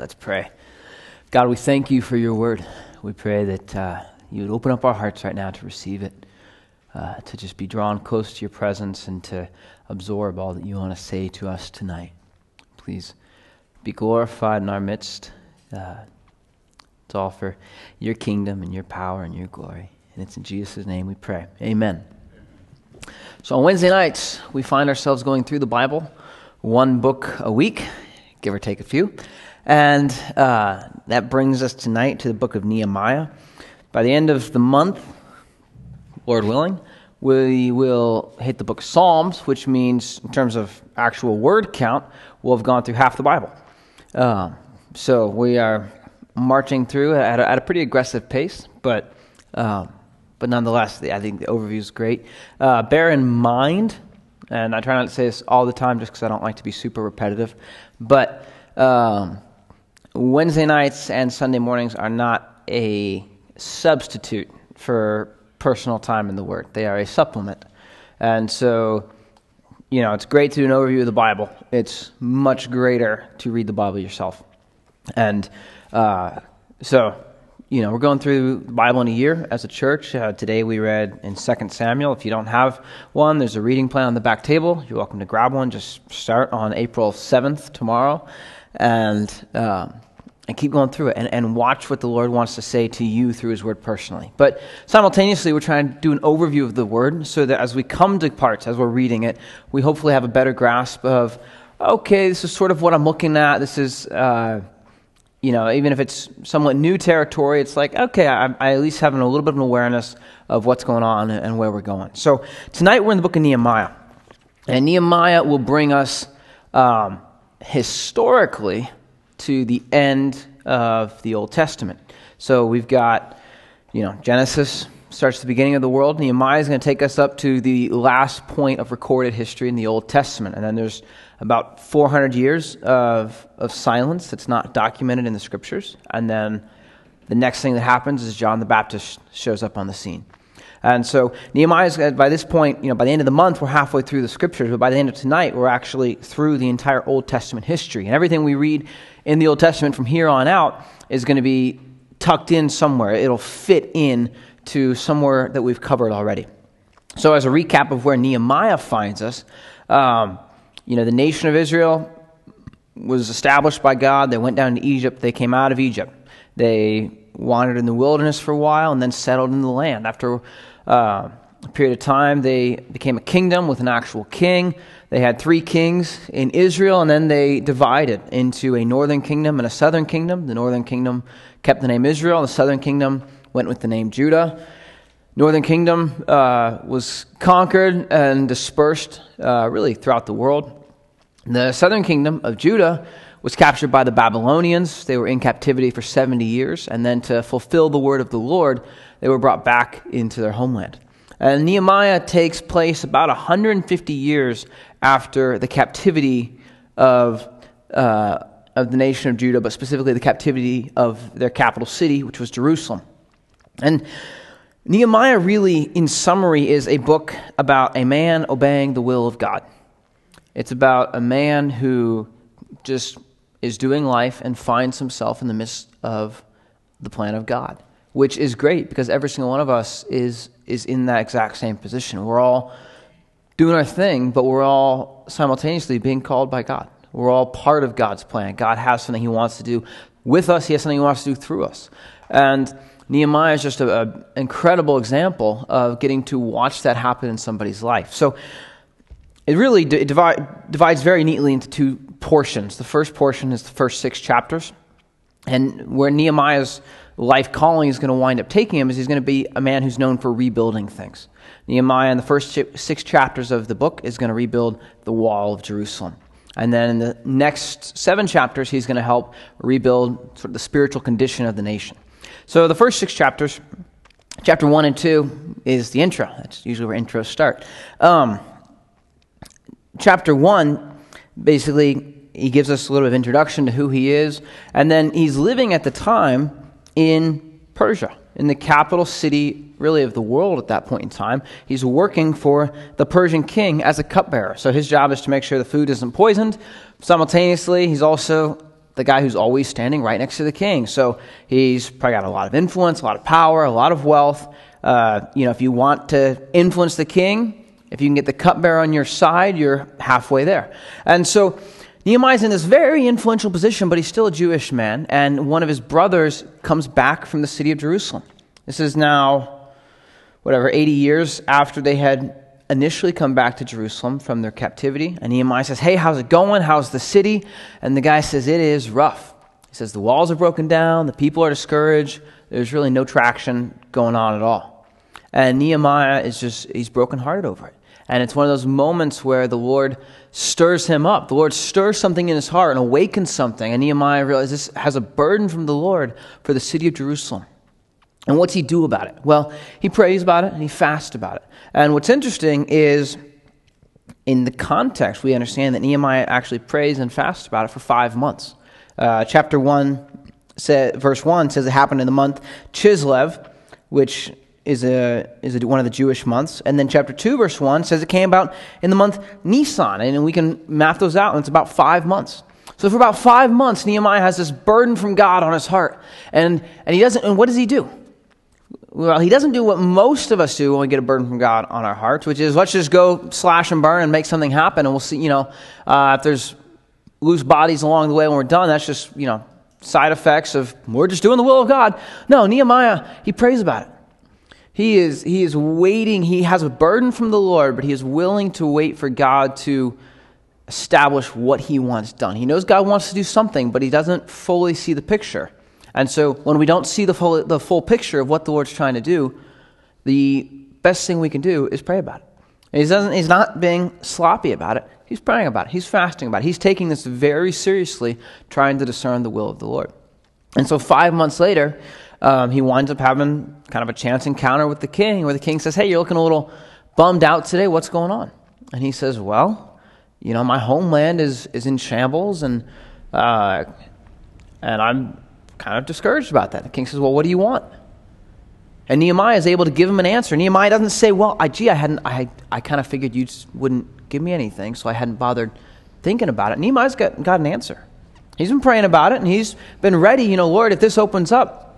Let's pray. God, we thank you for your word. We pray that uh, you would open up our hearts right now to receive it, uh, to just be drawn close to your presence and to absorb all that you want to say to us tonight. Please be glorified in our midst. Uh, it's all for your kingdom and your power and your glory. And it's in Jesus' name we pray. Amen. So on Wednesday nights, we find ourselves going through the Bible, one book a week, give or take a few. And uh, that brings us tonight to the book of Nehemiah. By the end of the month, Lord willing, we will hit the book of Psalms, which means, in terms of actual word count, we'll have gone through half the Bible. Uh, so we are marching through at a, at a pretty aggressive pace, but, uh, but nonetheless, I think the overview is great. Uh, bear in mind, and I try not to say this all the time just because I don't like to be super repetitive, but um, Wednesday nights and Sunday mornings are not a substitute for personal time in the Word, they are a supplement. And so, you know, it's great to do an overview of the Bible. It's much greater to read the Bible yourself. And uh, so, you know, we're going through the Bible in a year as a church. Uh, today we read in 2 Samuel. If you don't have one, there's a reading plan on the back table. You're welcome to grab one. Just start on April 7th, tomorrow and um, and keep going through it and, and watch what the Lord wants to say to you through His Word personally. But simultaneously, we're trying to do an overview of the Word so that as we come to parts, as we're reading it, we hopefully have a better grasp of, okay, this is sort of what I'm looking at. This is, uh, you know, even if it's somewhat new territory, it's like, okay, I, I at least have a little bit of an awareness of what's going on and where we're going. So tonight we're in the book of Nehemiah. And Nehemiah will bring us. Um, historically to the end of the Old Testament. So we've got, you know, Genesis starts the beginning of the world. Nehemiah is going to take us up to the last point of recorded history in the Old Testament. And then there's about 400 years of, of silence that's not documented in the scriptures. And then the next thing that happens is John the Baptist shows up on the scene. And so Nehemiah's, uh, by this point, you know, by the end of the month, we're halfway through the scriptures, but by the end of tonight, we're actually through the entire Old Testament history. And everything we read in the Old Testament from here on out is going to be tucked in somewhere. It'll fit in to somewhere that we've covered already. So, as a recap of where Nehemiah finds us, um, you know, the nation of Israel was established by God. They went down to Egypt. They came out of Egypt. They wandered in the wilderness for a while and then settled in the land. After uh, a period of time, they became a kingdom with an actual king. They had three kings in Israel, and then they divided into a northern kingdom and a southern kingdom. The northern kingdom kept the name Israel, the southern kingdom went with the name Judah. Northern kingdom uh, was conquered and dispersed uh, really throughout the world. The southern kingdom of Judah was captured by the Babylonians. They were in captivity for 70 years, and then to fulfill the word of the Lord, they were brought back into their homeland. And Nehemiah takes place about 150 years after the captivity of, uh, of the nation of Judah, but specifically the captivity of their capital city, which was Jerusalem. And Nehemiah, really, in summary, is a book about a man obeying the will of God. It's about a man who just is doing life and finds himself in the midst of the plan of God, which is great because every single one of us is, is in that exact same position. We're all doing our thing, but we're all simultaneously being called by God. We're all part of God's plan. God has something He wants to do with us, He has something He wants to do through us. And Nehemiah is just an incredible example of getting to watch that happen in somebody's life. So it really d- divide, divides very neatly into two portions. The first portion is the first six chapters. And where Nehemiah's life calling is going to wind up taking him is he's going to be a man who's known for rebuilding things. Nehemiah, in the first six chapters of the book, is going to rebuild the wall of Jerusalem. And then in the next seven chapters, he's going to help rebuild sort of the spiritual condition of the nation. So the first six chapters, chapter one and two, is the intro. That's usually where intros start. Um, chapter one basically, he gives us a little bit of introduction to who he is. And then he's living at the time in Persia, in the capital city, really, of the world at that point in time. He's working for the Persian king as a cupbearer. So his job is to make sure the food isn't poisoned. Simultaneously, he's also the guy who's always standing right next to the king. So he's probably got a lot of influence, a lot of power, a lot of wealth. Uh, you know, if you want to influence the king, if you can get the cupbearer on your side, you're halfway there. And so Nehemiah's in this very influential position, but he's still a Jewish man. And one of his brothers comes back from the city of Jerusalem. This is now, whatever, 80 years after they had initially come back to Jerusalem from their captivity. And Nehemiah says, Hey, how's it going? How's the city? And the guy says, It is rough. He says, The walls are broken down, the people are discouraged, there's really no traction going on at all. And Nehemiah is just, he's brokenhearted over it. And it's one of those moments where the Lord stirs him up. The Lord stirs something in his heart and awakens something. And Nehemiah realizes this has a burden from the Lord for the city of Jerusalem. And what's he do about it? Well, he prays about it and he fasts about it. And what's interesting is in the context, we understand that Nehemiah actually prays and fasts about it for five months. Uh, chapter 1, say, verse 1 says it happened in the month Chislev, which is, a, is a, one of the Jewish months. And then chapter 2, verse 1 says it came about in the month Nisan. And we can map those out, and it's about five months. So for about five months, Nehemiah has this burden from God on his heart. And, and he doesn't, and what does he do? Well, he doesn't do what most of us do when we get a burden from God on our hearts, which is let's just go slash and burn and make something happen. And we'll see, you know, uh, if there's loose bodies along the way when we're done, that's just, you know, side effects of we're just doing the will of God. No, Nehemiah, he prays about it. He is, he is waiting. He has a burden from the Lord, but he is willing to wait for God to establish what he wants done. He knows God wants to do something, but he doesn't fully see the picture. And so when we don't see the full, the full picture of what the Lord's trying to do, the best thing we can do is pray about it. he doesn't, he's not being sloppy about it. He's praying about it. He's fasting about it. He's taking this very seriously, trying to discern the will of the Lord. And so five months later, um, he winds up having kind of a chance encounter with the king where the king says, Hey, you're looking a little bummed out today. What's going on? And he says, Well, you know, my homeland is, is in shambles and, uh, and I'm kind of discouraged about that. The king says, Well, what do you want? And Nehemiah is able to give him an answer. Nehemiah doesn't say, Well, I, gee, I, hadn't, I, I kind of figured you wouldn't give me anything, so I hadn't bothered thinking about it. Nehemiah's got, got an answer. He's been praying about it, and he's been ready. You know, Lord, if this opens up,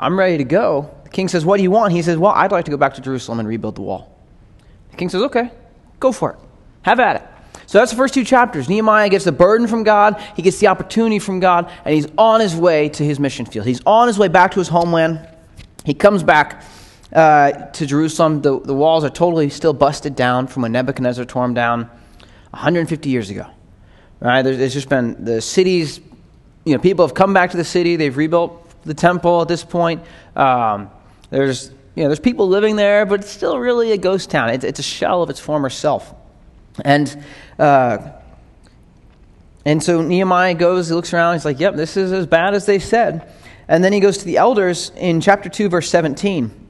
I'm ready to go. The king says, What do you want? He says, Well, I'd like to go back to Jerusalem and rebuild the wall. The king says, Okay, go for it. Have at it. So that's the first two chapters. Nehemiah gets the burden from God, he gets the opportunity from God, and he's on his way to his mission field. He's on his way back to his homeland. He comes back uh, to Jerusalem. The, the walls are totally still busted down from when Nebuchadnezzar tore them down 150 years ago. Right? There's, there's just been the cities, you know, people have come back to the city, they've rebuilt the temple at this point. Um, there's, you know, there's people living there, but it's still really a ghost town. It's, it's a shell of its former self. And, uh, and so Nehemiah goes, he looks around, he's like, yep, this is as bad as they said. And then he goes to the elders in chapter 2, verse 17.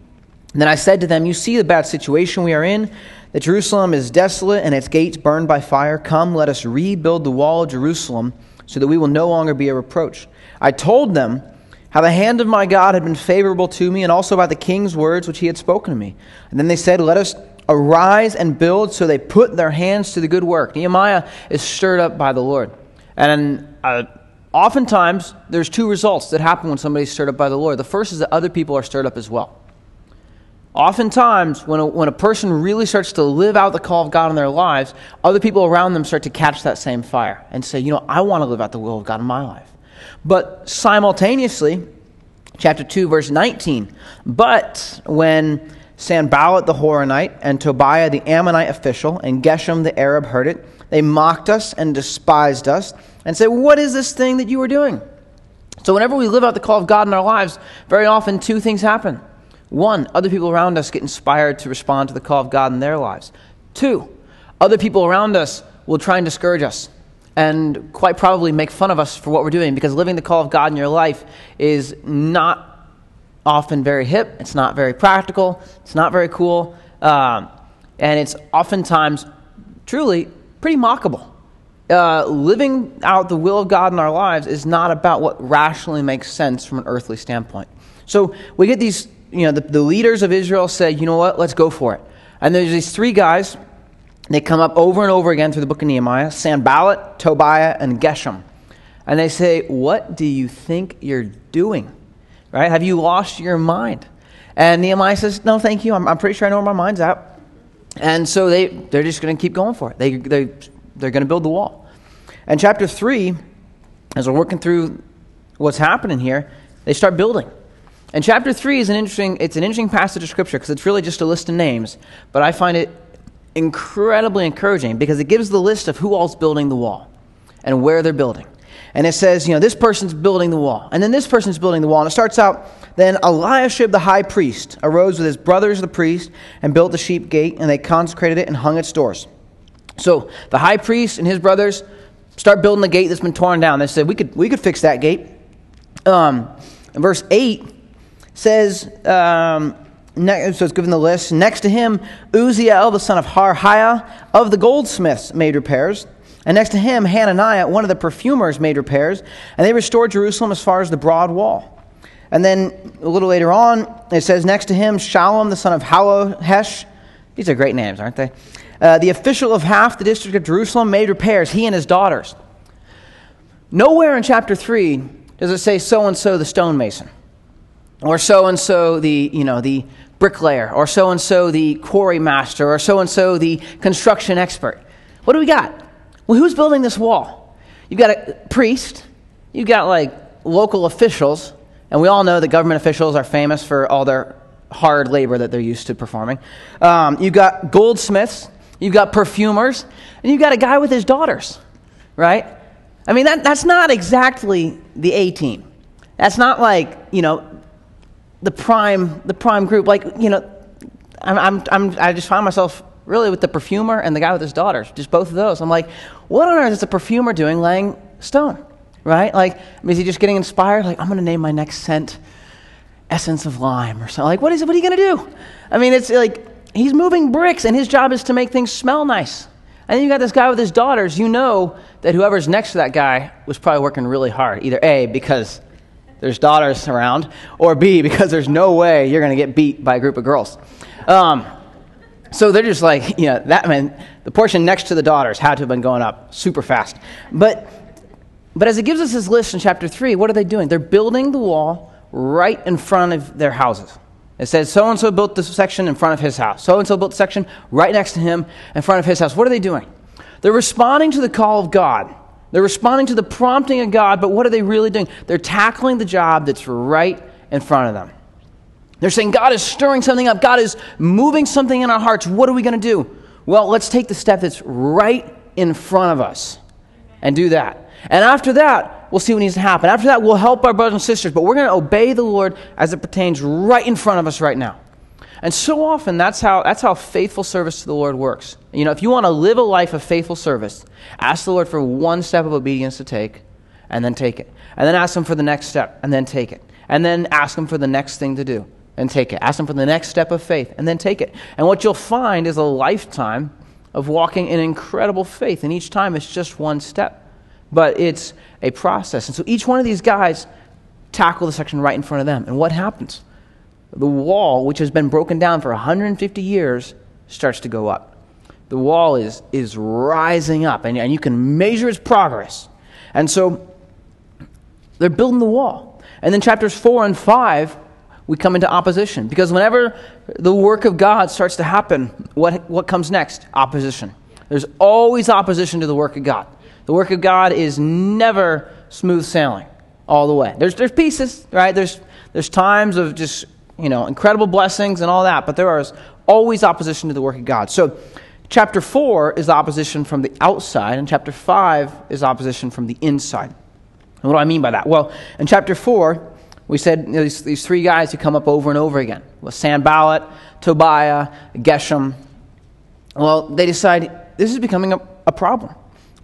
And then I said to them, You see the bad situation we are in, that Jerusalem is desolate and its gates burned by fire. Come, let us rebuild the wall of Jerusalem so that we will no longer be a reproach. I told them how the hand of my God had been favorable to me, and also by the king's words which he had spoken to me. And then they said, Let us arise and build. So they put their hands to the good work. Nehemiah is stirred up by the Lord. And uh, oftentimes, there's two results that happen when somebody's stirred up by the Lord. The first is that other people are stirred up as well. Oftentimes, when a, when a person really starts to live out the call of God in their lives, other people around them start to catch that same fire and say, You know, I want to live out the will of God in my life. But simultaneously, chapter 2, verse 19, but when Sanballat the Horonite and Tobiah the Ammonite official and Geshem the Arab heard it, they mocked us and despised us and said, What is this thing that you are doing? So, whenever we live out the call of God in our lives, very often two things happen. One, other people around us get inspired to respond to the call of God in their lives. Two, other people around us will try and discourage us and quite probably make fun of us for what we're doing because living the call of God in your life is not often very hip, it's not very practical, it's not very cool, um, and it's oftentimes truly pretty mockable. Uh, living out the will of God in our lives is not about what rationally makes sense from an earthly standpoint. So we get these, you know, the, the leaders of Israel say, you know what, let's go for it. And there's these three guys they come up over and over again through the book of Nehemiah Sanballat, Tobiah, and Geshem. And they say, What do you think you're doing? Right? Have you lost your mind? And Nehemiah says, No, thank you. I'm, I'm pretty sure I know where my mind's at. And so they, they're just going to keep going for it. They, they, they're going to build the wall. And chapter 3, as we're working through what's happening here, they start building. And chapter 3 is an interesting, it's an interesting passage of scripture because it's really just a list of names, but I find it incredibly encouraging because it gives the list of who all's building the wall and where they're building. And it says, you know, this person's building the wall. And then this person's building the wall. And it starts out, then Eliashib the high priest arose with his brothers the priest and built the sheep gate, and they consecrated it and hung its doors. So the high priest and his brothers start building the gate that's been torn down. They said, we could, we could fix that gate. Um, verse 8 says, um, so it's given the list. Next to him, Uzziel, the son of Harhaiah of the goldsmiths, made repairs. And next to him, Hananiah, one of the perfumers, made repairs. And they restored Jerusalem as far as the broad wall. And then a little later on, it says, next to him, Shallum, the son of Hallohesh. These are great names, aren't they? Uh, the official of half the district of Jerusalem made repairs, he and his daughters. Nowhere in chapter 3 does it say so and so the stonemason, or so and so the, you know, the bricklayer, or so and so the quarry master, or so and so the construction expert. What do we got? Well, who's building this wall? You've got a priest, you've got like local officials, and we all know that government officials are famous for all their hard labor that they're used to performing. Um, you've got goldsmiths, you've got perfumers, and you've got a guy with his daughters, right? I mean, that, that's not exactly the A team. That's not like, you know, the prime, the prime group. Like, you know, I'm, I'm, I'm, I just find myself really with the perfumer and the guy with his daughters, just both of those. I'm like, what on earth is the perfumer doing laying stone? Right? Like, I mean, is he just getting inspired? Like, I'm going to name my next scent essence of lime or something. Like, what is it? What are you going to do? I mean, it's like he's moving bricks and his job is to make things smell nice. And then you got this guy with his daughters. You know that whoever's next to that guy was probably working really hard. Either A, because there's daughters around, or B, because there's no way you're going to get beat by a group of girls. Um, so they're just like, you know, that meant the portion next to the daughters had to have been going up super fast. But, but as it gives us this list in chapter 3, what are they doing? They're building the wall right in front of their houses. It says, so and so built this section in front of his house. So and so built section right next to him in front of his house. What are they doing? They're responding to the call of God. They're responding to the prompting of God, but what are they really doing? They're tackling the job that's right in front of them. They're saying, God is stirring something up. God is moving something in our hearts. What are we going to do? Well, let's take the step that's right in front of us and do that. And after that, we'll see what needs to happen. After that, we'll help our brothers and sisters, but we're going to obey the Lord as it pertains right in front of us right now. And so often, that's how, that's how faithful service to the Lord works. You know, if you want to live a life of faithful service, ask the Lord for one step of obedience to take, and then take it. And then ask Him for the next step, and then take it. And then ask Him for the next thing to do and take it. Ask Him for the next step of faith and then take it. And what you'll find is a lifetime of walking in incredible faith. And each time it's just one step, but it's a process. And so each one of these guys tackle the section right in front of them. And what happens? The wall, which has been broken down for 150 years, starts to go up. The wall is, is rising up, and, and you can measure its progress. And so they're building the wall. And then chapters 4 and 5 we come into opposition. Because whenever the work of God starts to happen, what, what comes next? Opposition. There's always opposition to the work of God. The work of God is never smooth sailing all the way. There's, there's pieces, right? There's, there's times of just, you know, incredible blessings and all that, but there is always opposition to the work of God. So, chapter 4 is opposition from the outside, and chapter 5 is opposition from the inside. And what do I mean by that? Well, in chapter 4, we said you know, these, these three guys who come up over and over again well, Sanballat, Tobiah, Geshem. Well, they decide this is becoming a, a problem.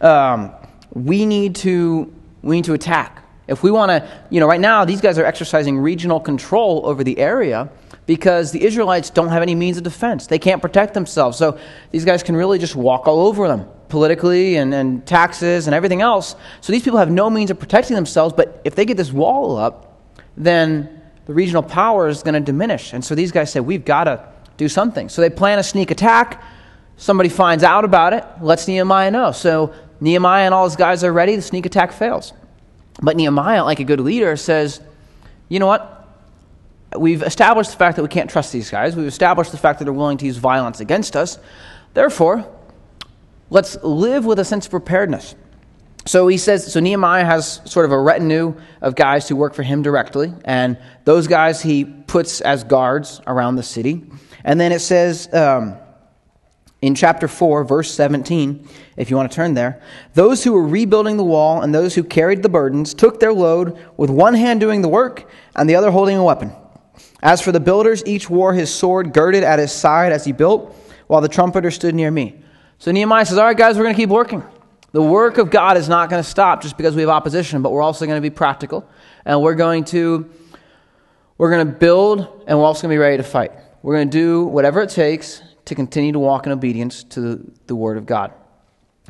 Um, we, need to, we need to attack. If we want to, you know, right now these guys are exercising regional control over the area because the Israelites don't have any means of defense. They can't protect themselves. So these guys can really just walk all over them politically and, and taxes and everything else. So these people have no means of protecting themselves, but if they get this wall up, then the regional power is going to diminish. And so these guys say, we've got to do something. So they plan a sneak attack. Somebody finds out about it, lets Nehemiah know. So Nehemiah and all his guys are ready. The sneak attack fails. But Nehemiah, like a good leader, says, you know what? We've established the fact that we can't trust these guys. We've established the fact that they're willing to use violence against us. Therefore, let's live with a sense of preparedness. So he says, so Nehemiah has sort of a retinue of guys who work for him directly, and those guys he puts as guards around the city. And then it says um, in chapter 4, verse 17, if you want to turn there, those who were rebuilding the wall and those who carried the burdens took their load with one hand doing the work and the other holding a weapon. As for the builders, each wore his sword girded at his side as he built, while the trumpeter stood near me. So Nehemiah says, All right, guys, we're going to keep working. The work of God is not going to stop just because we have opposition, but we're also going to be practical and we're going to we're going to build and we're also going to be ready to fight. We're going to do whatever it takes to continue to walk in obedience to the, word of God.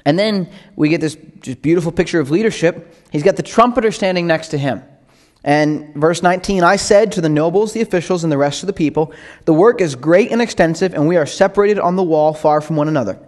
And then we get this just beautiful picture of leadership. He's got the trumpeter standing next to him. And verse 19, I said to the nobles, the officials, and the rest of the people, The work is great and extensive, and we are separated on the wall far from one another.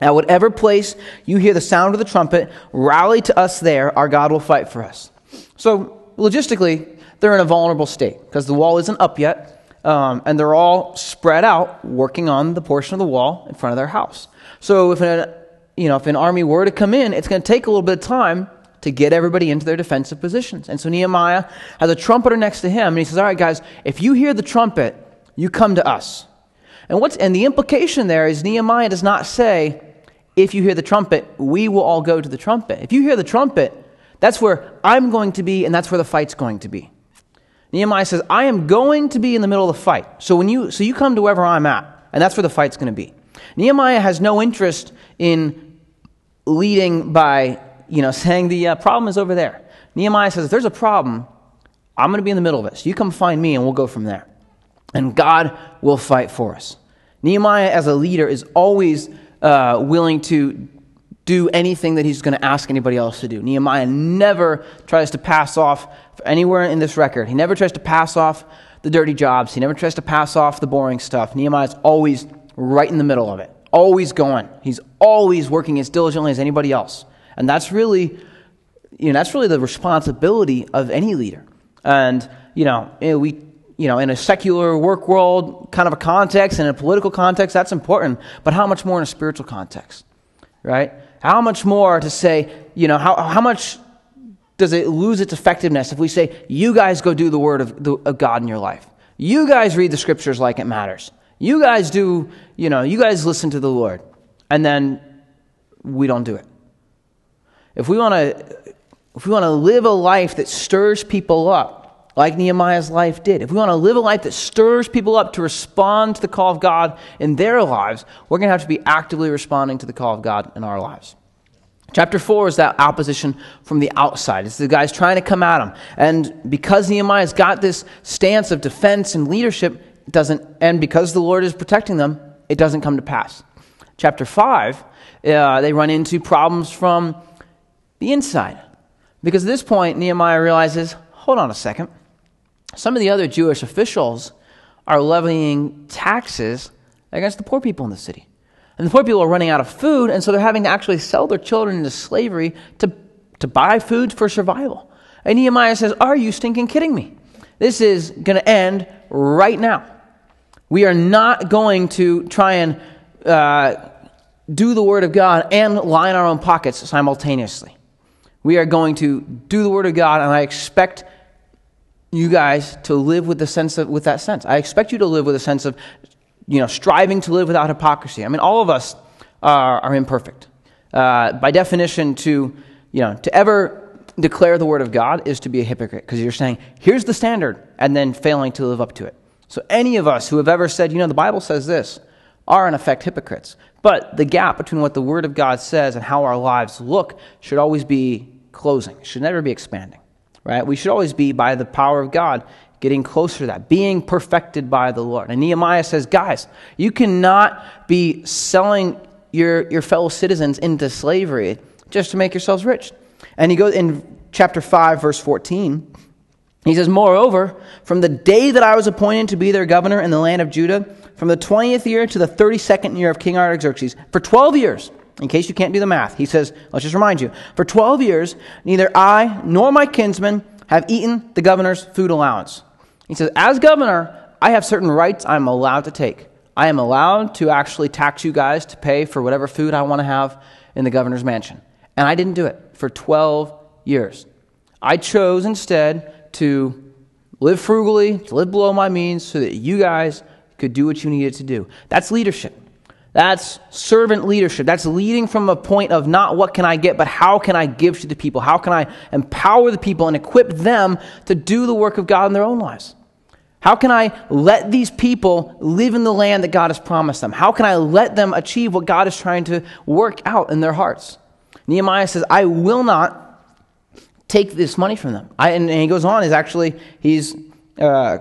At whatever place you hear the sound of the trumpet, rally to us there. Our God will fight for us. So, logistically, they're in a vulnerable state because the wall isn't up yet, um, and they're all spread out working on the portion of the wall in front of their house. So, if an, you know, if an army were to come in, it's going to take a little bit of time to get everybody into their defensive positions. And so Nehemiah has a trumpeter next to him, and he says, All right, guys, if you hear the trumpet, you come to us. And, what's, and the implication there is Nehemiah does not say, if you hear the trumpet, we will all go to the trumpet. If you hear the trumpet, that's where I'm going to be, and that's where the fight's going to be. Nehemiah says, I am going to be in the middle of the fight. So when you so you come to wherever I'm at, and that's where the fight's going to be. Nehemiah has no interest in leading by, you know, saying the uh, problem is over there. Nehemiah says, if there's a problem, I'm going to be in the middle of it. So you come find me, and we'll go from there. And God will fight for us. Nehemiah, as a leader, is always uh, willing to do anything that he's going to ask anybody else to do. Nehemiah never tries to pass off anywhere in this record. He never tries to pass off the dirty jobs. He never tries to pass off the boring stuff. Nehemiah's always right in the middle of it, always going. He's always working as diligently as anybody else. And that's really, you know, that's really the responsibility of any leader. And, you know, eh, we you know, in a secular work world kind of a context, in a political context, that's important. But how much more in a spiritual context, right? How much more to say, you know, how, how much does it lose its effectiveness if we say, you guys go do the word of, the, of God in your life? You guys read the scriptures like it matters. You guys do, you know, you guys listen to the Lord. And then we don't do it. If we want to, if we want to live a life that stirs people up, like Nehemiah's life did. If we want to live a life that stirs people up to respond to the call of God in their lives, we're going to have to be actively responding to the call of God in our lives. Chapter 4 is that opposition from the outside. It's the guys trying to come at him. And because Nehemiah's got this stance of defense and leadership, doesn't, and because the Lord is protecting them, it doesn't come to pass. Chapter 5, uh, they run into problems from the inside. Because at this point, Nehemiah realizes hold on a second. Some of the other Jewish officials are levying taxes against the poor people in the city. And the poor people are running out of food, and so they're having to actually sell their children into slavery to, to buy food for survival. And Nehemiah says, Are you stinking kidding me? This is going to end right now. We are not going to try and uh, do the Word of God and line our own pockets simultaneously. We are going to do the Word of God, and I expect you guys to live with the sense of, with that sense. I expect you to live with a sense of, you know, striving to live without hypocrisy. I mean, all of us are, are imperfect. Uh, by definition, to you know, to ever declare the word of God is to be a hypocrite because you're saying, here's the standard, and then failing to live up to it. So any of us who have ever said, you know, the Bible says this, are in effect hypocrites. But the gap between what the word of God says and how our lives look should always be closing. should never be expanding right? We should always be, by the power of God, getting closer to that, being perfected by the Lord. And Nehemiah says, guys, you cannot be selling your, your fellow citizens into slavery just to make yourselves rich. And he goes in chapter 5, verse 14. He says, Moreover, from the day that I was appointed to be their governor in the land of Judah, from the 20th year to the 32nd year of King Artaxerxes, for 12 years, in case you can't do the math, he says, let's just remind you, for 12 years, neither I nor my kinsmen have eaten the governor's food allowance. He says, as governor, I have certain rights I'm allowed to take. I am allowed to actually tax you guys to pay for whatever food I want to have in the governor's mansion. And I didn't do it for 12 years. I chose instead to live frugally, to live below my means so that you guys could do what you needed to do. That's leadership. That's servant leadership. That's leading from a point of not what can I get, but how can I give to the people? How can I empower the people and equip them to do the work of God in their own lives? How can I let these people live in the land that God has promised them? How can I let them achieve what God is trying to work out in their hearts? Nehemiah says, I will not take this money from them. I, and, and, he goes on, is actually, he's, uh,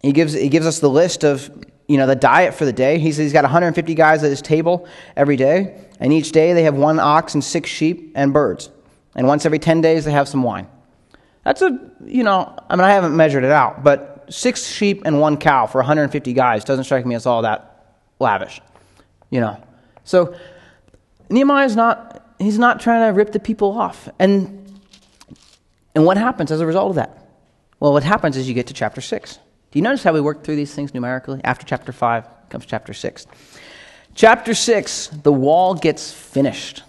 he, gives, he gives us the list of, you know, the diet for the day. He says he's got 150 guys at his table every day, and each day they have one ox and six sheep and birds. And once every 10 days they have some wine. That's a, you know, I mean, I haven't measured it out, but six sheep and one cow for 150 guys doesn't strike me as all that lavish, you know. So Nehemiah's not he's not trying to rip the people off. And and what happens as a result of that? Well, what happens is you get to chapter 6. Do you notice how we work through these things numerically? After chapter 5 comes chapter 6. Chapter 6, the wall gets finished.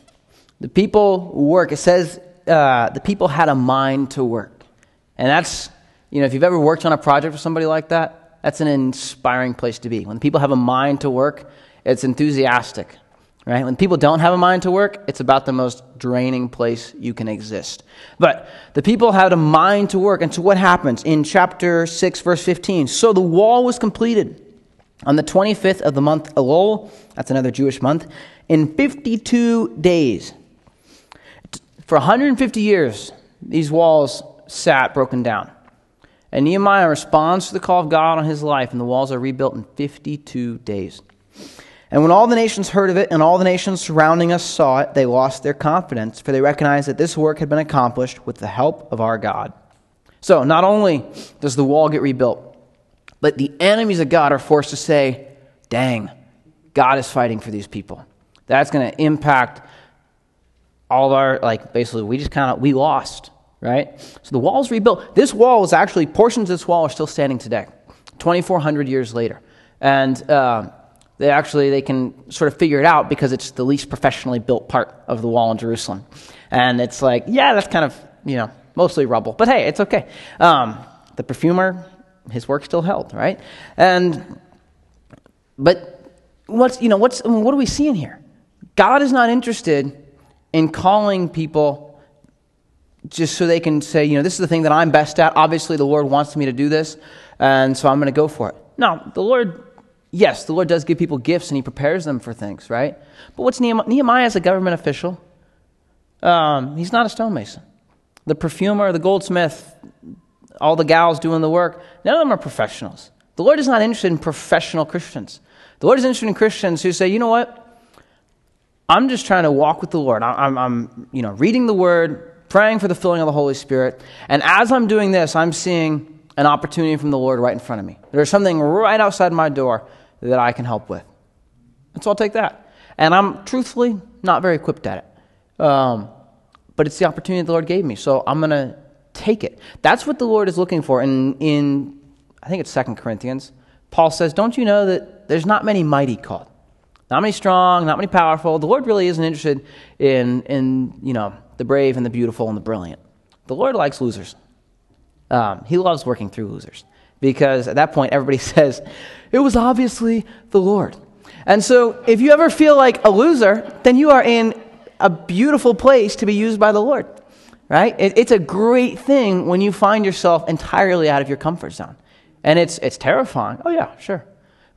The people work. It says uh, the people had a mind to work. And that's you know, if you've ever worked on a project with somebody like that, that's an inspiring place to be. When people have a mind to work, it's enthusiastic, right? When people don't have a mind to work, it's about the most draining place you can exist. But the people had a mind to work, and so what happens in chapter 6, verse 15? So the wall was completed on the 25th of the month Elul, that's another Jewish month, in 52 days. For 150 years, these walls sat broken down. And Nehemiah responds to the call of God on his life, and the walls are rebuilt in 52 days. And when all the nations heard of it, and all the nations surrounding us saw it, they lost their confidence, for they recognized that this work had been accomplished with the help of our God. So, not only does the wall get rebuilt, but the enemies of God are forced to say, dang, God is fighting for these people. That's going to impact all of our, like, basically, we just kind of, we lost right? So the wall's rebuilt. This wall is actually, portions of this wall are still standing today, 2,400 years later. And uh, they actually, they can sort of figure it out because it's the least professionally built part of the wall in Jerusalem. And it's like, yeah, that's kind of, you know, mostly rubble. But hey, it's okay. Um, the perfumer, his work still held, right? And, but what's, you know, what's, I mean, what are we seeing here? God is not interested in calling people just so they can say, you know, this is the thing that I'm best at. Obviously, the Lord wants me to do this, and so I'm going to go for it. No, the Lord, yes, the Lord does give people gifts and He prepares them for things, right? But what's Nehemiah? Nehemiah is a government official. Um, he's not a stonemason. The perfumer, the goldsmith, all the gals doing the work, none of them are professionals. The Lord is not interested in professional Christians. The Lord is interested in Christians who say, you know what? I'm just trying to walk with the Lord. I'm, I'm you know, reading the Word, praying for the filling of the Holy Spirit. And as I'm doing this, I'm seeing an opportunity from the Lord right in front of me. There's something right outside my door that I can help with. And so I'll take that. And I'm truthfully not very equipped at it. Um, but it's the opportunity the Lord gave me. So I'm going to take it. That's what the Lord is looking for. And in I think it's Second Corinthians, Paul says, Don't you know that there's not many mighty called? Not many strong, not many powerful. The Lord really isn't interested in, in you know, the brave and the beautiful and the brilliant. The Lord likes losers. Um, he loves working through losers because at that point everybody says, it was obviously the Lord. And so if you ever feel like a loser, then you are in a beautiful place to be used by the Lord, right? It, it's a great thing when you find yourself entirely out of your comfort zone. And it's, it's terrifying. Oh, yeah, sure.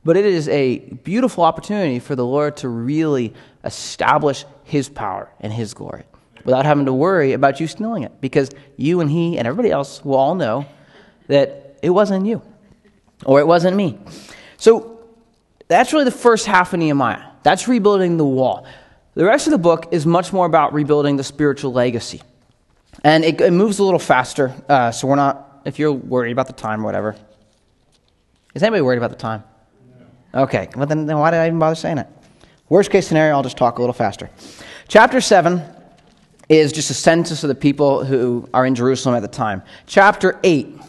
But it is a beautiful opportunity for the Lord to really establish His power and His glory without having to worry about you stealing it because you and he and everybody else will all know that it wasn't you or it wasn't me. So that's really the first half of Nehemiah. That's rebuilding the wall. The rest of the book is much more about rebuilding the spiritual legacy. And it, it moves a little faster, uh, so we're not, if you're worried about the time or whatever. Is anybody worried about the time? No. Okay, well then, then why did I even bother saying it? Worst case scenario, I'll just talk a little faster. Chapter 7 is just a census of the people who are in Jerusalem at the time. Chapter 8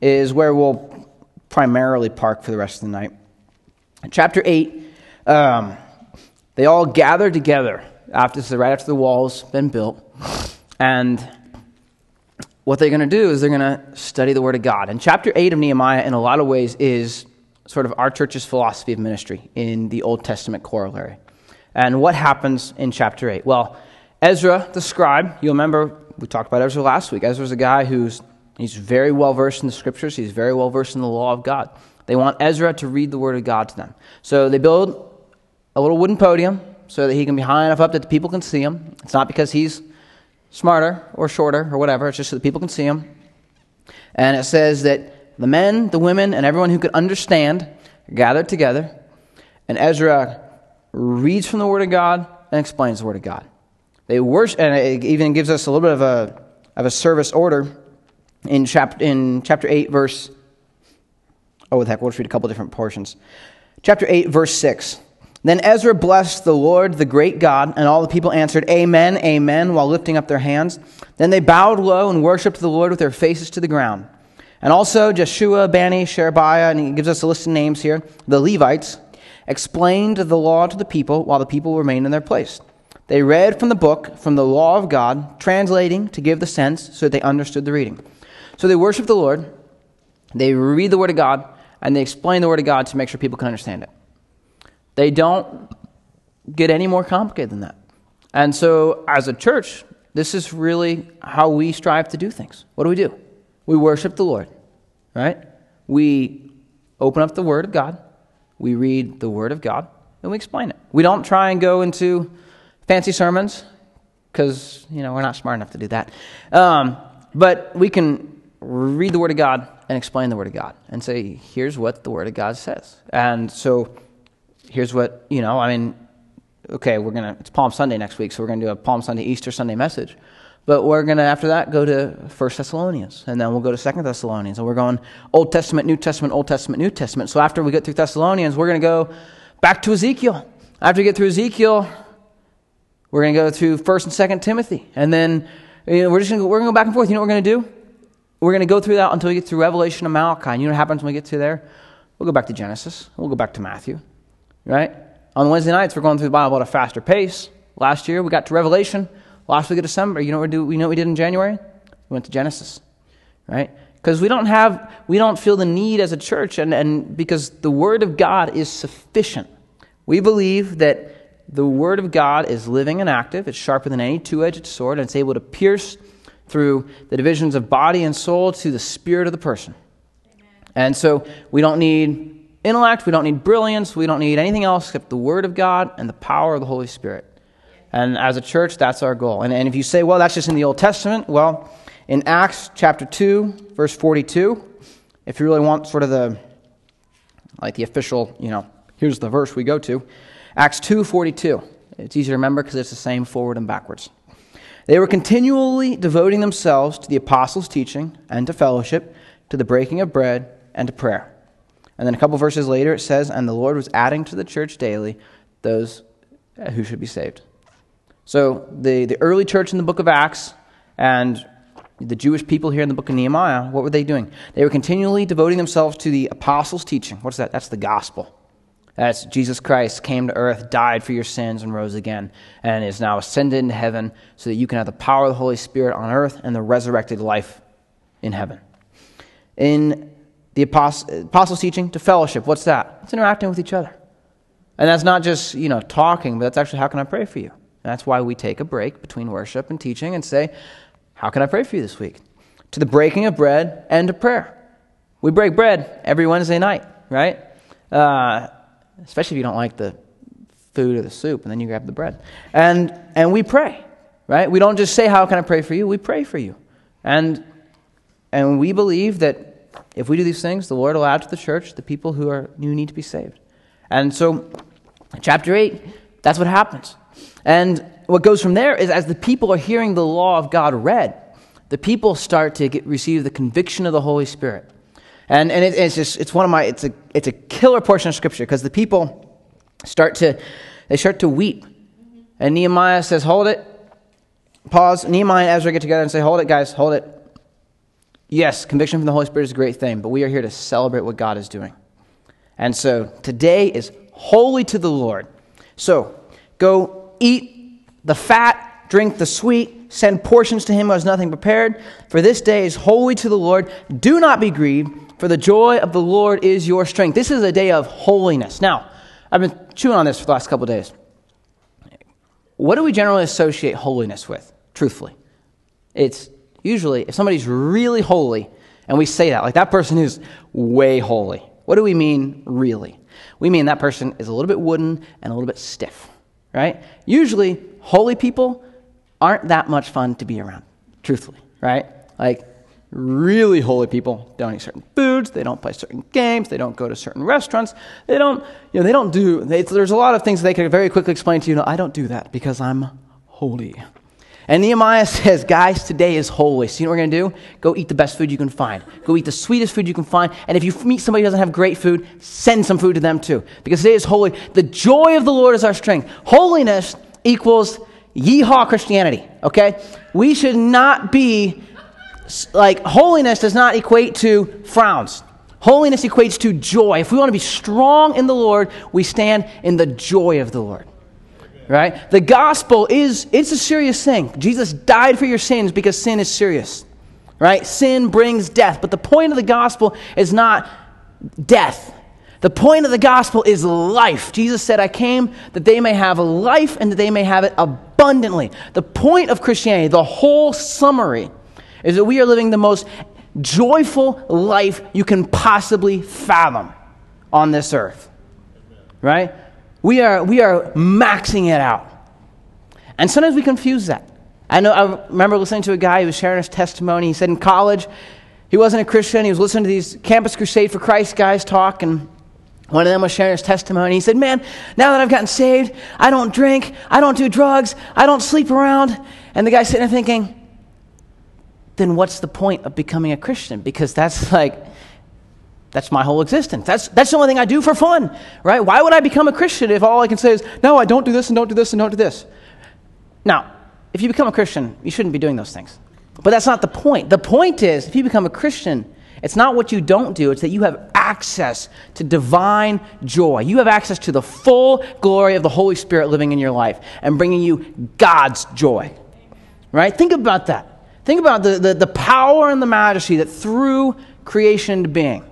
is where we'll primarily park for the rest of the night. Chapter 8, um, they all gather together after right after the wall's been built, and what they're going to do is they're going to study the Word of God. And chapter 8 of Nehemiah, in a lot of ways, is sort of our church's philosophy of ministry in the Old Testament corollary. And what happens in chapter 8? Well, Ezra, the scribe, you'll remember we talked about Ezra last week. Ezra's a guy who's he's very well versed in the scriptures, he's very well versed in the law of God. They want Ezra to read the word of God to them. So they build a little wooden podium so that he can be high enough up that the people can see him. It's not because he's smarter or shorter or whatever, it's just so that people can see him. And it says that the men, the women, and everyone who could understand gathered together, and Ezra reads from the Word of God and explains the Word of God. They worship, and it even gives us a little bit of a, of a service order in, chap, in chapter 8, verse. Oh, heck, we'll just read a couple different portions. Chapter 8, verse 6. Then Ezra blessed the Lord, the great God, and all the people answered, Amen, Amen, while lifting up their hands. Then they bowed low and worshiped the Lord with their faces to the ground. And also Jeshua, Bani, Sherebiah, and he gives us a list of names here, the Levites, explained the law to the people while the people remained in their place. They read from the book, from the law of God, translating to give the sense so that they understood the reading. So they worship the Lord, they read the Word of God, and they explain the Word of God to make sure people can understand it. They don't get any more complicated than that. And so, as a church, this is really how we strive to do things. What do we do? We worship the Lord, right? We open up the Word of God, we read the Word of God, and we explain it. We don't try and go into fancy sermons because, you know, we're not smart enough to do that. Um, but we can read the Word of God and explain the Word of God and say, here's what the Word of God says. And so here's what, you know, I mean, okay, we're going to, it's Palm Sunday next week, so we're going to do a Palm Sunday, Easter Sunday message. But we're going to, after that, go to First Thessalonians, and then we'll go to Second Thessalonians, and we're going Old Testament, New Testament, Old Testament, New Testament. So after we get through Thessalonians, we're going to go back to Ezekiel. After we get through Ezekiel, we're going to go through First and Second Timothy, and then you know, we're just going to we're going to go back and forth. You know what we're going to do? We're going to go through that until we get through Revelation and Malachi. And you know what happens when we get to there? We'll go back to Genesis. We'll go back to Matthew right? On Wednesday nights, we're going through the Bible at a faster pace. Last year, we got to Revelation. Last week of December, you know what we, know what we did in January? We went to Genesis, right? Because we don't have, we don't feel the need as a church, and, and because the Word of God is sufficient. We believe that the Word of God is living and active. It's sharper than any two edged sword, and it's able to pierce through the divisions of body and soul to the spirit of the person. And so we don't need intellect, we don't need brilliance, we don't need anything else except the Word of God and the power of the Holy Spirit. And as a church, that's our goal. And, and if you say, well, that's just in the Old Testament, well, in Acts chapter 2, verse 42, if you really want sort of the, like the official, you know, here's the verse we go to, Acts 2, 42. It's easy to remember because it's the same forward and backwards. They were continually devoting themselves to the apostles' teaching and to fellowship, to the breaking of bread, and to prayer. And then a couple verses later, it says, And the Lord was adding to the church daily those uh, who should be saved. So the, the early church in the book of Acts and the Jewish people here in the book of Nehemiah, what were they doing? They were continually devoting themselves to the apostles' teaching. What's that? That's the gospel. That's Jesus Christ came to earth, died for your sins, and rose again, and is now ascended into heaven so that you can have the power of the Holy Spirit on earth and the resurrected life in heaven. In the apostles' teaching to fellowship. What's that? It's interacting with each other. And that's not just, you know, talking, but that's actually how can I pray for you? And that's why we take a break between worship and teaching and say, how can I pray for you this week? To the breaking of bread and to prayer. We break bread every Wednesday night, right? Uh, especially if you don't like the food or the soup, and then you grab the bread. And, and we pray, right? We don't just say, how can I pray for you? We pray for you. And, and we believe that if we do these things, the Lord will add to the church the people who are who need to be saved. And so, chapter 8, that's what happens. And what goes from there is as the people are hearing the law of God read, the people start to get, receive the conviction of the Holy Spirit. And, and it, it's just, it's one of my, it's a, it's a killer portion of Scripture because the people start to, They start to weep. And Nehemiah says, Hold it. Pause. Nehemiah and Ezra get together and say, Hold it, guys, hold it. Yes, conviction from the Holy Spirit is a great thing, but we are here to celebrate what God is doing. And so today is holy to the Lord. So go eat the fat, drink the sweet, send portions to him who has nothing prepared. For this day is holy to the Lord. Do not be grieved, for the joy of the Lord is your strength. This is a day of holiness. Now, I've been chewing on this for the last couple days. What do we generally associate holiness with, truthfully? It's usually if somebody's really holy, and we say that, like that person is way holy. What do we mean, really? We mean that person is a little bit wooden and a little bit stiff, right? Usually, holy people aren't that much fun to be around, truthfully, right? Like, really holy people don't eat certain foods, they don't play certain games, they don't go to certain restaurants, they don't, you know, they don't do, they, there's a lot of things they can very quickly explain to you, no, I don't do that because I'm holy. And Nehemiah says, guys, today is holy. So you know what we're going to do? Go eat the best food you can find. Go eat the sweetest food you can find. And if you meet somebody who doesn't have great food, send some food to them too. Because today is holy. The joy of the Lord is our strength. Holiness equals yeehaw Christianity, okay? We should not be like holiness does not equate to frowns. Holiness equates to joy. If we want to be strong in the Lord, we stand in the joy of the Lord. Right? The gospel is it's a serious thing. Jesus died for your sins because sin is serious. Right? Sin brings death, but the point of the gospel is not death. The point of the gospel is life. Jesus said, I came that they may have life and that they may have it abundantly. The point of Christianity, the whole summary, is that we are living the most joyful life you can possibly fathom on this earth. Right? We are, we are maxing it out. And sometimes we confuse that. I know I remember listening to a guy who was sharing his testimony. He said in college, he wasn't a Christian. He was listening to these Campus Crusade for Christ guys talk, and one of them was sharing his testimony. He said, Man, now that I've gotten saved, I don't drink, I don't do drugs, I don't sleep around. And the guy's sitting there thinking, then what's the point of becoming a Christian? Because that's like, that's my whole existence. That's, that's the only thing I do for fun, right? Why would I become a Christian if all I can say is, no, I don't do this and don't do this and don't do this? Now, if you become a Christian, you shouldn't be doing those things. But that's not the point. The point is, if you become a Christian, it's not what you don't do, it's that you have access to divine joy. You have access to the full glory of the Holy Spirit living in your life and bringing you God's joy. Right? Think about that. Think about the, the, the power and the majesty that threw creation into being,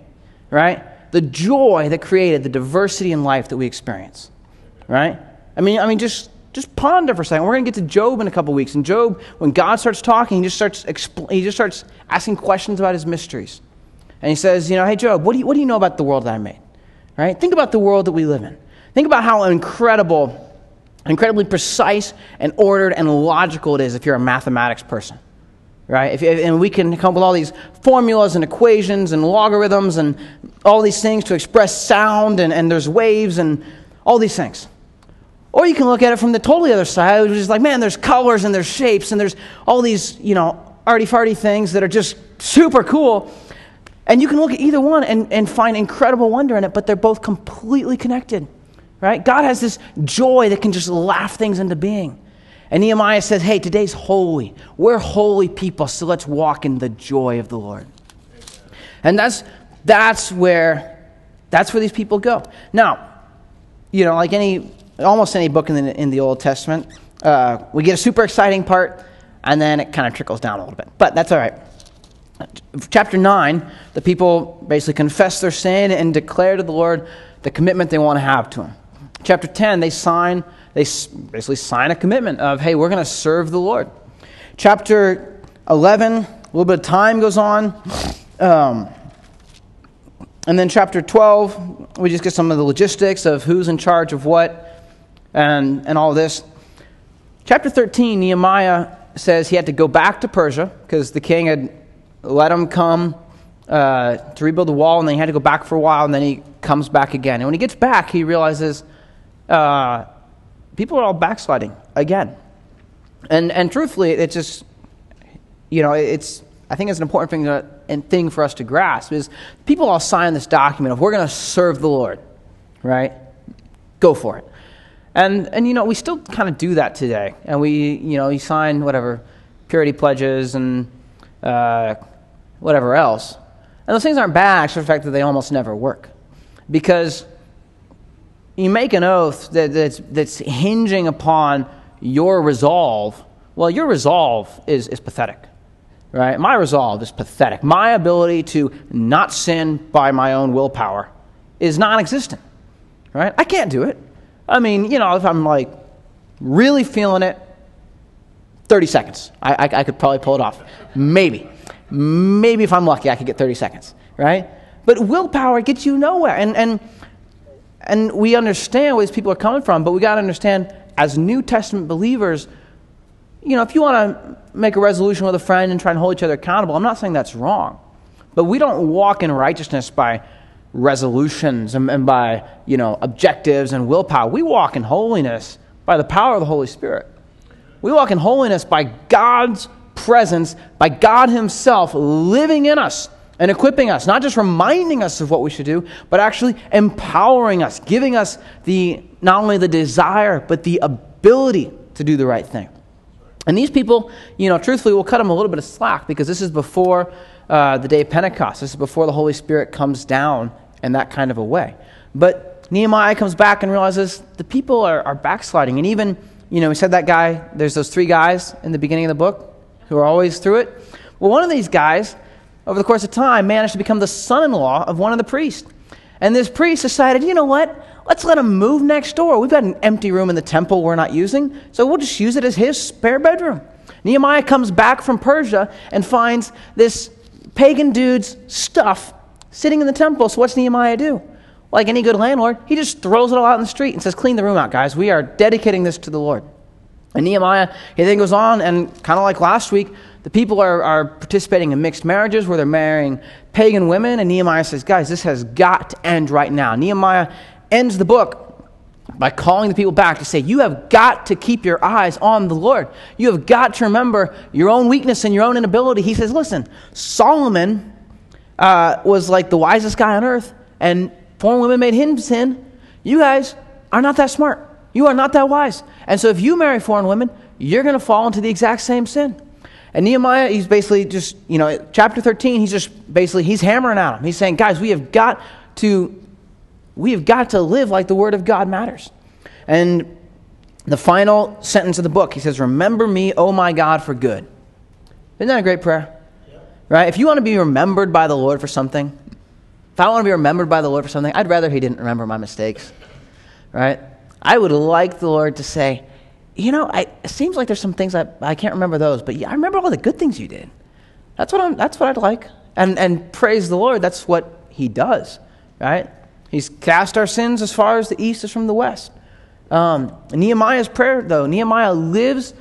right? The joy that created the diversity in life that we experience, right? I mean, I mean, just just ponder for a second. We're going to get to Job in a couple weeks, and Job, when God starts talking, he just starts expl- he just starts asking questions about his mysteries, and he says, you know, hey Job, what do you, what do you know about the world that I made? Right? Think about the world that we live in. Think about how incredible, incredibly precise and ordered and logical it is if you're a mathematics person right? If, and we can come up with all these formulas and equations and logarithms and all these things to express sound, and, and there's waves and all these things. Or you can look at it from the totally other side, which is like, man, there's colors and there's shapes and there's all these, you know, arty farty things that are just super cool. And you can look at either one and, and find incredible wonder in it, but they're both completely connected, right? God has this joy that can just laugh things into being. And Nehemiah says, Hey, today's holy. We're holy people, so let's walk in the joy of the Lord. And that's, that's, where, that's where these people go. Now, you know, like any, almost any book in the, in the Old Testament, uh, we get a super exciting part, and then it kind of trickles down a little bit. But that's all right. Chapter 9, the people basically confess their sin and declare to the Lord the commitment they want to have to Him. Chapter 10, they sign they basically sign a commitment of, hey, we're going to serve the Lord. Chapter 11, a little bit of time goes on. Um, and then chapter 12, we just get some of the logistics of who's in charge of what and, and all this. Chapter 13, Nehemiah says he had to go back to Persia because the king had let him come uh, to rebuild the wall, and then he had to go back for a while, and then he comes back again. And when he gets back, he realizes uh, people are all backsliding again. And, and truthfully, it's just, you know, it's, I think it's an important thing, to, and thing for us to grasp is people all sign this document of we're going to serve the Lord, right? Go for it. And, and you know, we still kind of do that today. And we, you know, you sign whatever, purity pledges and uh, whatever else. And those things aren't bad, except for the fact that they almost never work. Because you make an oath that, that's, that's hinging upon your resolve. Well, your resolve is, is pathetic, right? My resolve is pathetic. My ability to not sin by my own willpower is non existent, right? I can't do it. I mean, you know, if I'm like really feeling it, 30 seconds. I, I, I, could probably pull it off. Maybe. Maybe if I'm lucky, I could get 30 seconds, right? But willpower gets you nowhere. And, and, and we understand where these people are coming from, but we got to understand as New Testament believers, you know, if you want to make a resolution with a friend and try and hold each other accountable, I'm not saying that's wrong. But we don't walk in righteousness by resolutions and, and by, you know, objectives and willpower. We walk in holiness by the power of the Holy Spirit. We walk in holiness by God's presence, by God Himself living in us and equipping us, not just reminding us of what we should do, but actually empowering us, giving us the not only the desire, but the ability to do the right thing. And these people, you know, truthfully, we'll cut them a little bit of slack because this is before uh, the day of Pentecost. This is before the Holy Spirit comes down in that kind of a way. But Nehemiah comes back and realizes the people are, are backsliding. And even you know, we said that guy, there's those three guys in the beginning of the book who are always through it. Well, one of these guys, over the course of time, managed to become the son in law of one of the priests. And this priest decided, you know what? Let's let him move next door. We've got an empty room in the temple we're not using, so we'll just use it as his spare bedroom. Nehemiah comes back from Persia and finds this pagan dude's stuff sitting in the temple. So, what's Nehemiah do? Like any good landlord, he just throws it all out in the street and says, Clean the room out, guys. We are dedicating this to the Lord. And Nehemiah, he then goes on, and kind of like last week, the people are, are participating in mixed marriages where they're marrying pagan women. And Nehemiah says, Guys, this has got to end right now. Nehemiah ends the book by calling the people back to say, You have got to keep your eyes on the Lord. You have got to remember your own weakness and your own inability. He says, Listen, Solomon uh, was like the wisest guy on earth, and Foreign women made him sin. You guys are not that smart. You are not that wise. And so if you marry foreign women, you're going to fall into the exact same sin. And Nehemiah, he's basically just, you know, chapter 13, he's just basically, he's hammering at them. He's saying, guys, we have got to, we have got to live like the word of God matters. And the final sentence of the book, he says, remember me, oh my God, for good. Isn't that a great prayer? Right? If you want to be remembered by the Lord for something, if I want to be remembered by the Lord for something, I'd rather He didn't remember my mistakes, right? I would like the Lord to say, you know, I, it seems like there's some things I, I can't remember those, but yeah, I remember all the good things you did. That's what, I'm, that's what I'd like. And, and praise the Lord, that's what He does, right? He's cast our sins as far as the east is from the west. Um, Nehemiah's prayer, though, Nehemiah lives,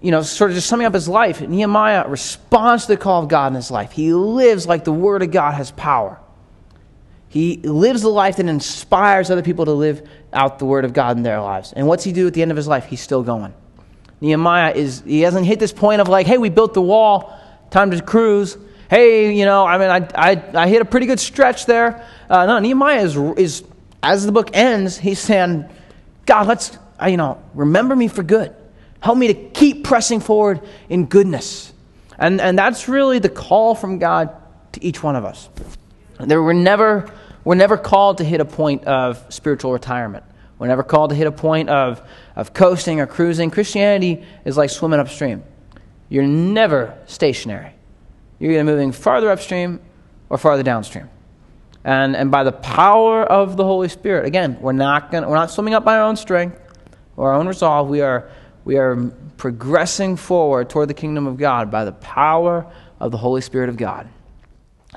you know, sort of just summing up his life. Nehemiah responds to the call of God in his life. He lives like the Word of God has power. He lives a life that inspires other people to live out the word of God in their lives. And what's he do at the end of his life? He's still going. Nehemiah is he hasn't hit this point of like, hey, we built the wall, time to cruise. Hey, you know, I mean, I, I, I hit a pretty good stretch there. Uh, no, Nehemiah is, is, as the book ends, he's saying, God, let's, you know, remember me for good. Help me to keep pressing forward in goodness. And, and that's really the call from God to each one of us. There were never we're never called to hit a point of spiritual retirement. We're never called to hit a point of, of coasting or cruising. Christianity is like swimming upstream. You're never stationary. You're either moving farther upstream or farther downstream. And, and by the power of the Holy Spirit, again, we're not, gonna, we're not swimming up by our own strength or our own resolve. We are, we are progressing forward toward the kingdom of God by the power of the Holy Spirit of God.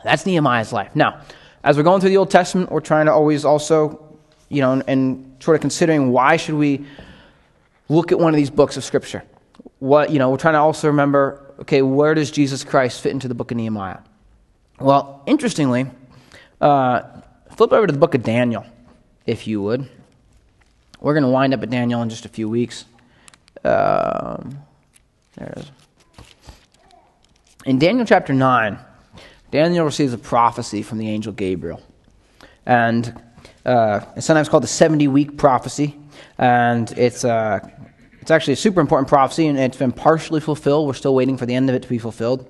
That's Nehemiah's life. Now, as we're going through the Old Testament, we're trying to always also, you know, and, sort of considering why should we look at one of these books of Scripture. What, you know, we're trying to also remember, okay, where does Jesus Christ fit into the book of Nehemiah? Well, interestingly, uh, flip over to the book of Daniel, if you would. We're going to wind up at Daniel in just a few weeks. Um, there it is. In Daniel chapter 9, Daniel receives a prophecy from the angel Gabriel. And uh, it's sometimes called the 70 week prophecy. And it's, uh, it's actually a super important prophecy, and it's been partially fulfilled. We're still waiting for the end of it to be fulfilled.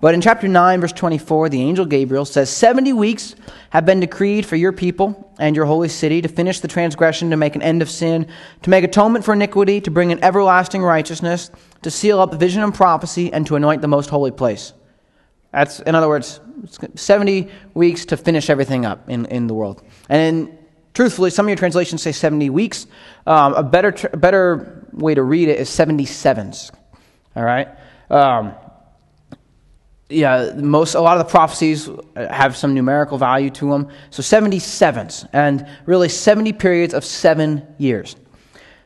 But in chapter 9, verse 24, the angel Gabriel says, 70 weeks have been decreed for your people and your holy city to finish the transgression, to make an end of sin, to make atonement for iniquity, to bring an everlasting righteousness, to seal up vision and prophecy, and to anoint the most holy place. That's, in other words, 70 weeks to finish everything up in, in the world. And in, truthfully, some of your translations say 70 weeks. Um, a better, a better way to read it is 77s. All right? Um, yeah, most a lot of the prophecies have some numerical value to them. So 77s, and really 70 periods of seven years.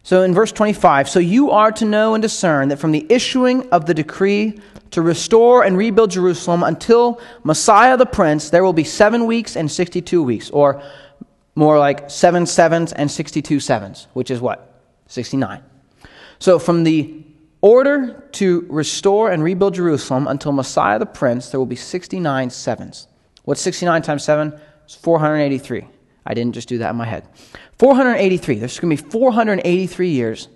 So in verse 25, so you are to know and discern that from the issuing of the decree to restore and rebuild Jerusalem until Messiah the Prince, there will be seven weeks and 62 weeks, or more like seven sevens and 62 sevens, which is what? 69. So from the order to restore and rebuild Jerusalem until Messiah the Prince, there will be 69 sevens. What's 69 times 7? It's 483. I didn't just do that in my head. 483. There's going to be 483 years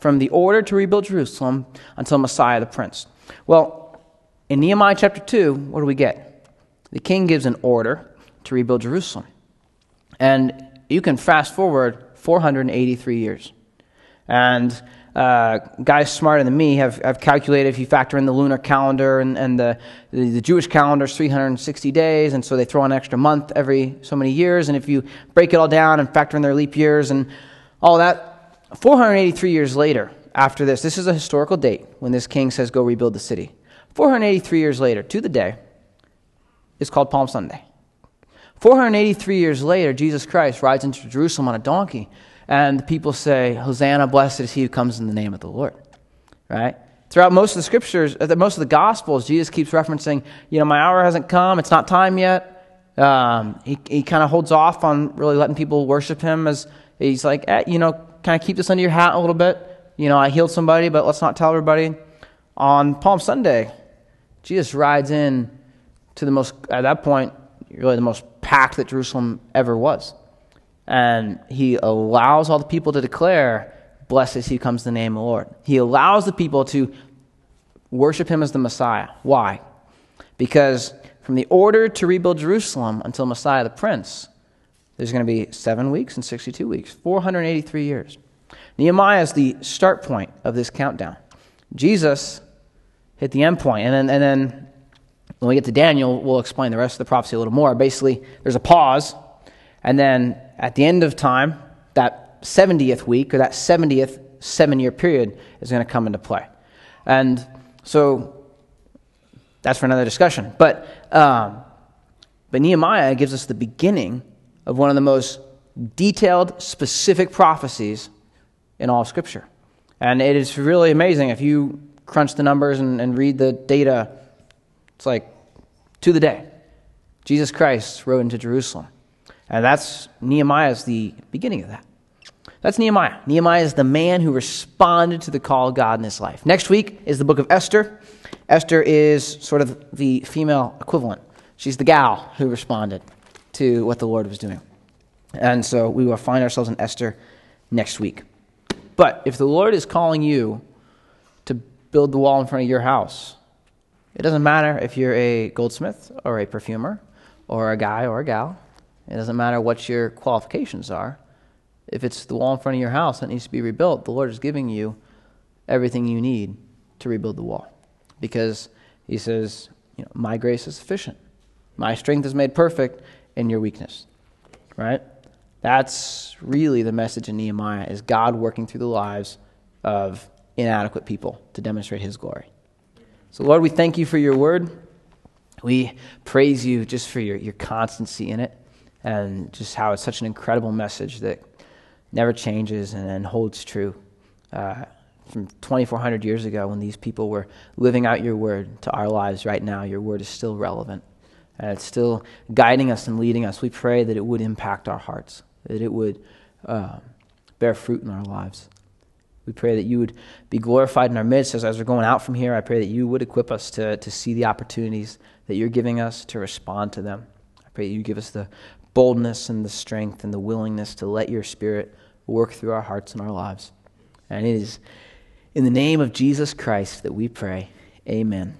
from the order to rebuild Jerusalem until Messiah the Prince. Well, in Nehemiah chapter 2, what do we get? The king gives an order to rebuild Jerusalem. And you can fast forward 483 years. And uh, guys smarter than me have, have calculated if you factor in the lunar calendar and, and the, the, the, Jewish calendar is 360 days, and so they throw an extra month every so many years. And if you break it all down and factor in their leap years and all that, 483 years later, after this, this is a historical date when this king says, Go rebuild the city. 483 years later, to the day, is called Palm Sunday. 483 years later, Jesus Christ rides into Jerusalem on a donkey and people say, Hosanna, blessed is he who comes in the name of the Lord. Right? Throughout most of the scriptures, uh, most of the gospels, Jesus keeps referencing, you know, my hour hasn't come, it's not time yet. Um, he he kind of holds off on really letting people worship him as he's like, eh, you know, kind of keep this under your hat a little bit. You know, I healed somebody, but let's not tell everybody. On Palm Sunday, Jesus rides in to the most, at that point, really the most packed that Jerusalem ever was. And he allows all the people to declare, Blessed is he who comes in the name of the Lord. He allows the people to worship him as the Messiah. Why? Because from the order to rebuild Jerusalem until Messiah the Prince, there's going to be seven weeks and 62 weeks, 483 years. Nehemiah is the start point of this countdown. Jesus hit the end point, and then, and then when we get to Daniel, we'll explain the rest of the prophecy a little more. Basically, there's a pause, and then at the end of time, that 70th week or that 70th seven year period is going to come into play. And so that's for another discussion. But, um, but Nehemiah gives us the beginning of one of the most detailed, specific prophecies in all of Scripture. And it is really amazing. If you crunch the numbers and, and read the data, it's like to the day. Jesus Christ rode into Jerusalem. And that's Nehemiah's the beginning of that. That's Nehemiah. Nehemiah is the man who responded to the call of God in his life. Next week is the book of Esther. Esther is sort of the female equivalent. She's the gal who responded to what the Lord was doing. And so we will find ourselves in Esther next week. But if the Lord is calling you to build the wall in front of your house, it doesn't matter if you're a goldsmith or a perfumer or a guy or a gal. It doesn't matter what your qualifications are. If it's the wall in front of your house that needs to be rebuilt, the Lord is giving you everything you need to rebuild the wall. Because He says, you know, My grace is sufficient. My strength is made perfect in your weakness. Right? That's really the message in Nehemiah is God working through the lives of inadequate people to demonstrate his glory. So Lord, we thank you for your word. We praise you just for your, your constancy in it and just how it's such an incredible message that never changes and, and holds true. Uh, from 2,400 years ago, when these people were living out your word to our lives right now, your word is still relevant. And it's still guiding us and leading us. We pray that it would impact our hearts, that it would uh, bear fruit in our lives. We pray that you would be glorified in our midst as, as we're going out from here. I pray that you would equip us to, to see the opportunities that you're giving us to respond to them. I pray that you give us the boldness and the strength and the willingness to let your spirit work through our hearts and our lives. And it is in the name of Jesus Christ that we pray. Amen.